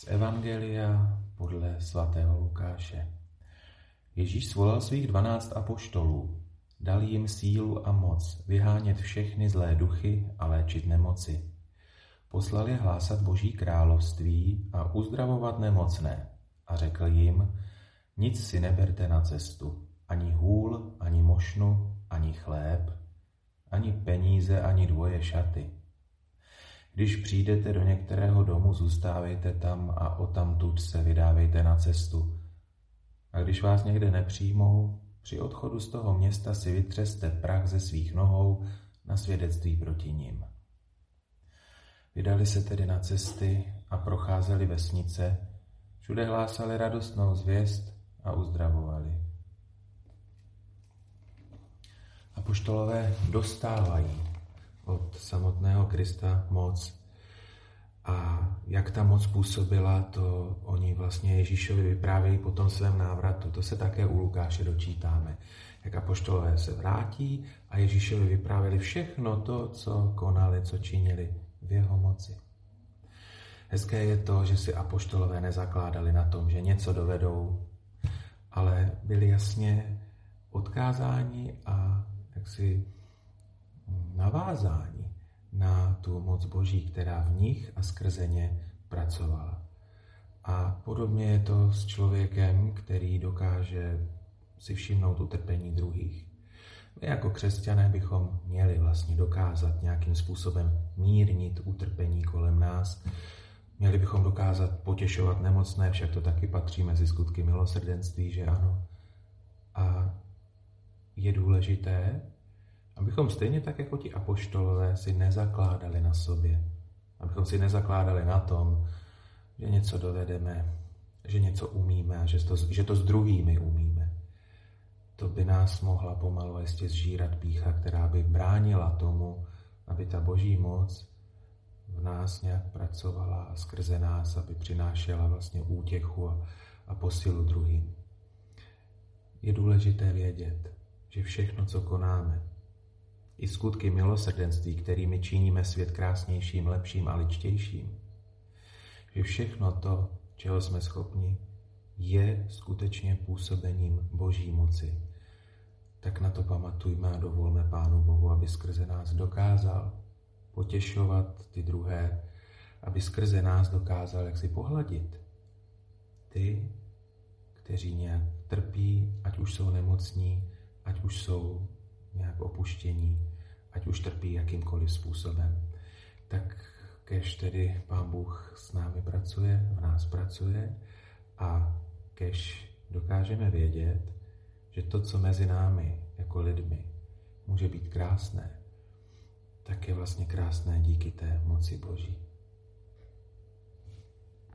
Z Evangelia podle svatého Lukáše. Ježíš svolal svých dvanáct apoštolů, dal jim sílu a moc vyhánět všechny zlé duchy a léčit nemoci. Poslal je hlásat Boží království a uzdravovat nemocné a řekl jim, nic si neberte na cestu, ani hůl, ani mošnu, ani chléb, ani peníze, ani dvoje šaty když přijdete do některého domu, zůstávejte tam a o tamtud se vydávejte na cestu. A když vás někde nepřijmou, při odchodu z toho města si vytřeste prach ze svých nohou na svědectví proti ním. Vydali se tedy na cesty a procházeli vesnice, všude hlásali radostnou zvěst a uzdravovali. A poštolové dostávají od samotného Krista moc. A jak ta moc působila, to oni vlastně Ježíšovi vyprávějí po tom svém návratu. To se také u Lukáše dočítáme. Jak apoštolové se vrátí a Ježíšovi vyprávěli všechno to, co konali, co činili v jeho moci. Hezké je to, že si apoštolové nezakládali na tom, že něco dovedou, ale byli jasně odkázáni a jak si navázání na tu moc Boží, která v nich a skrze ně pracovala. A podobně je to s člověkem, který dokáže si všimnout utrpení druhých. My jako křesťané bychom měli vlastně dokázat nějakým způsobem mírnit utrpení kolem nás. Měli bychom dokázat potěšovat nemocné, však to taky patří mezi skutky milosrdenství, že ano. A je důležité, Abychom stejně tak jako ti apoštolové si nezakládali na sobě. Abychom si nezakládali na tom, že něco dovedeme, že něco umíme a že to, že to s druhými umíme. To by nás mohla pomalu jistě zžírat pícha, která by bránila tomu, aby ta boží moc v nás nějak pracovala a skrze nás, aby přinášela vlastně útěchu a, a posilu druhým. Je důležité vědět, že všechno, co konáme, i skutky milosrdenství, kterými činíme svět krásnějším, lepším a ličtějším. Že všechno to, čeho jsme schopni, je skutečně působením Boží moci. Tak na to pamatujme a dovolme Pánu Bohu, aby skrze nás dokázal potěšovat ty druhé, aby skrze nás dokázal jak si pohladit ty, kteří nějak trpí, ať už jsou nemocní, ať už jsou nějak opuštění, ať už trpí jakýmkoliv způsobem. Tak kež tedy Pán Bůh s námi pracuje, v nás pracuje a kež dokážeme vědět, že to, co mezi námi jako lidmi může být krásné, tak je vlastně krásné díky té moci Boží.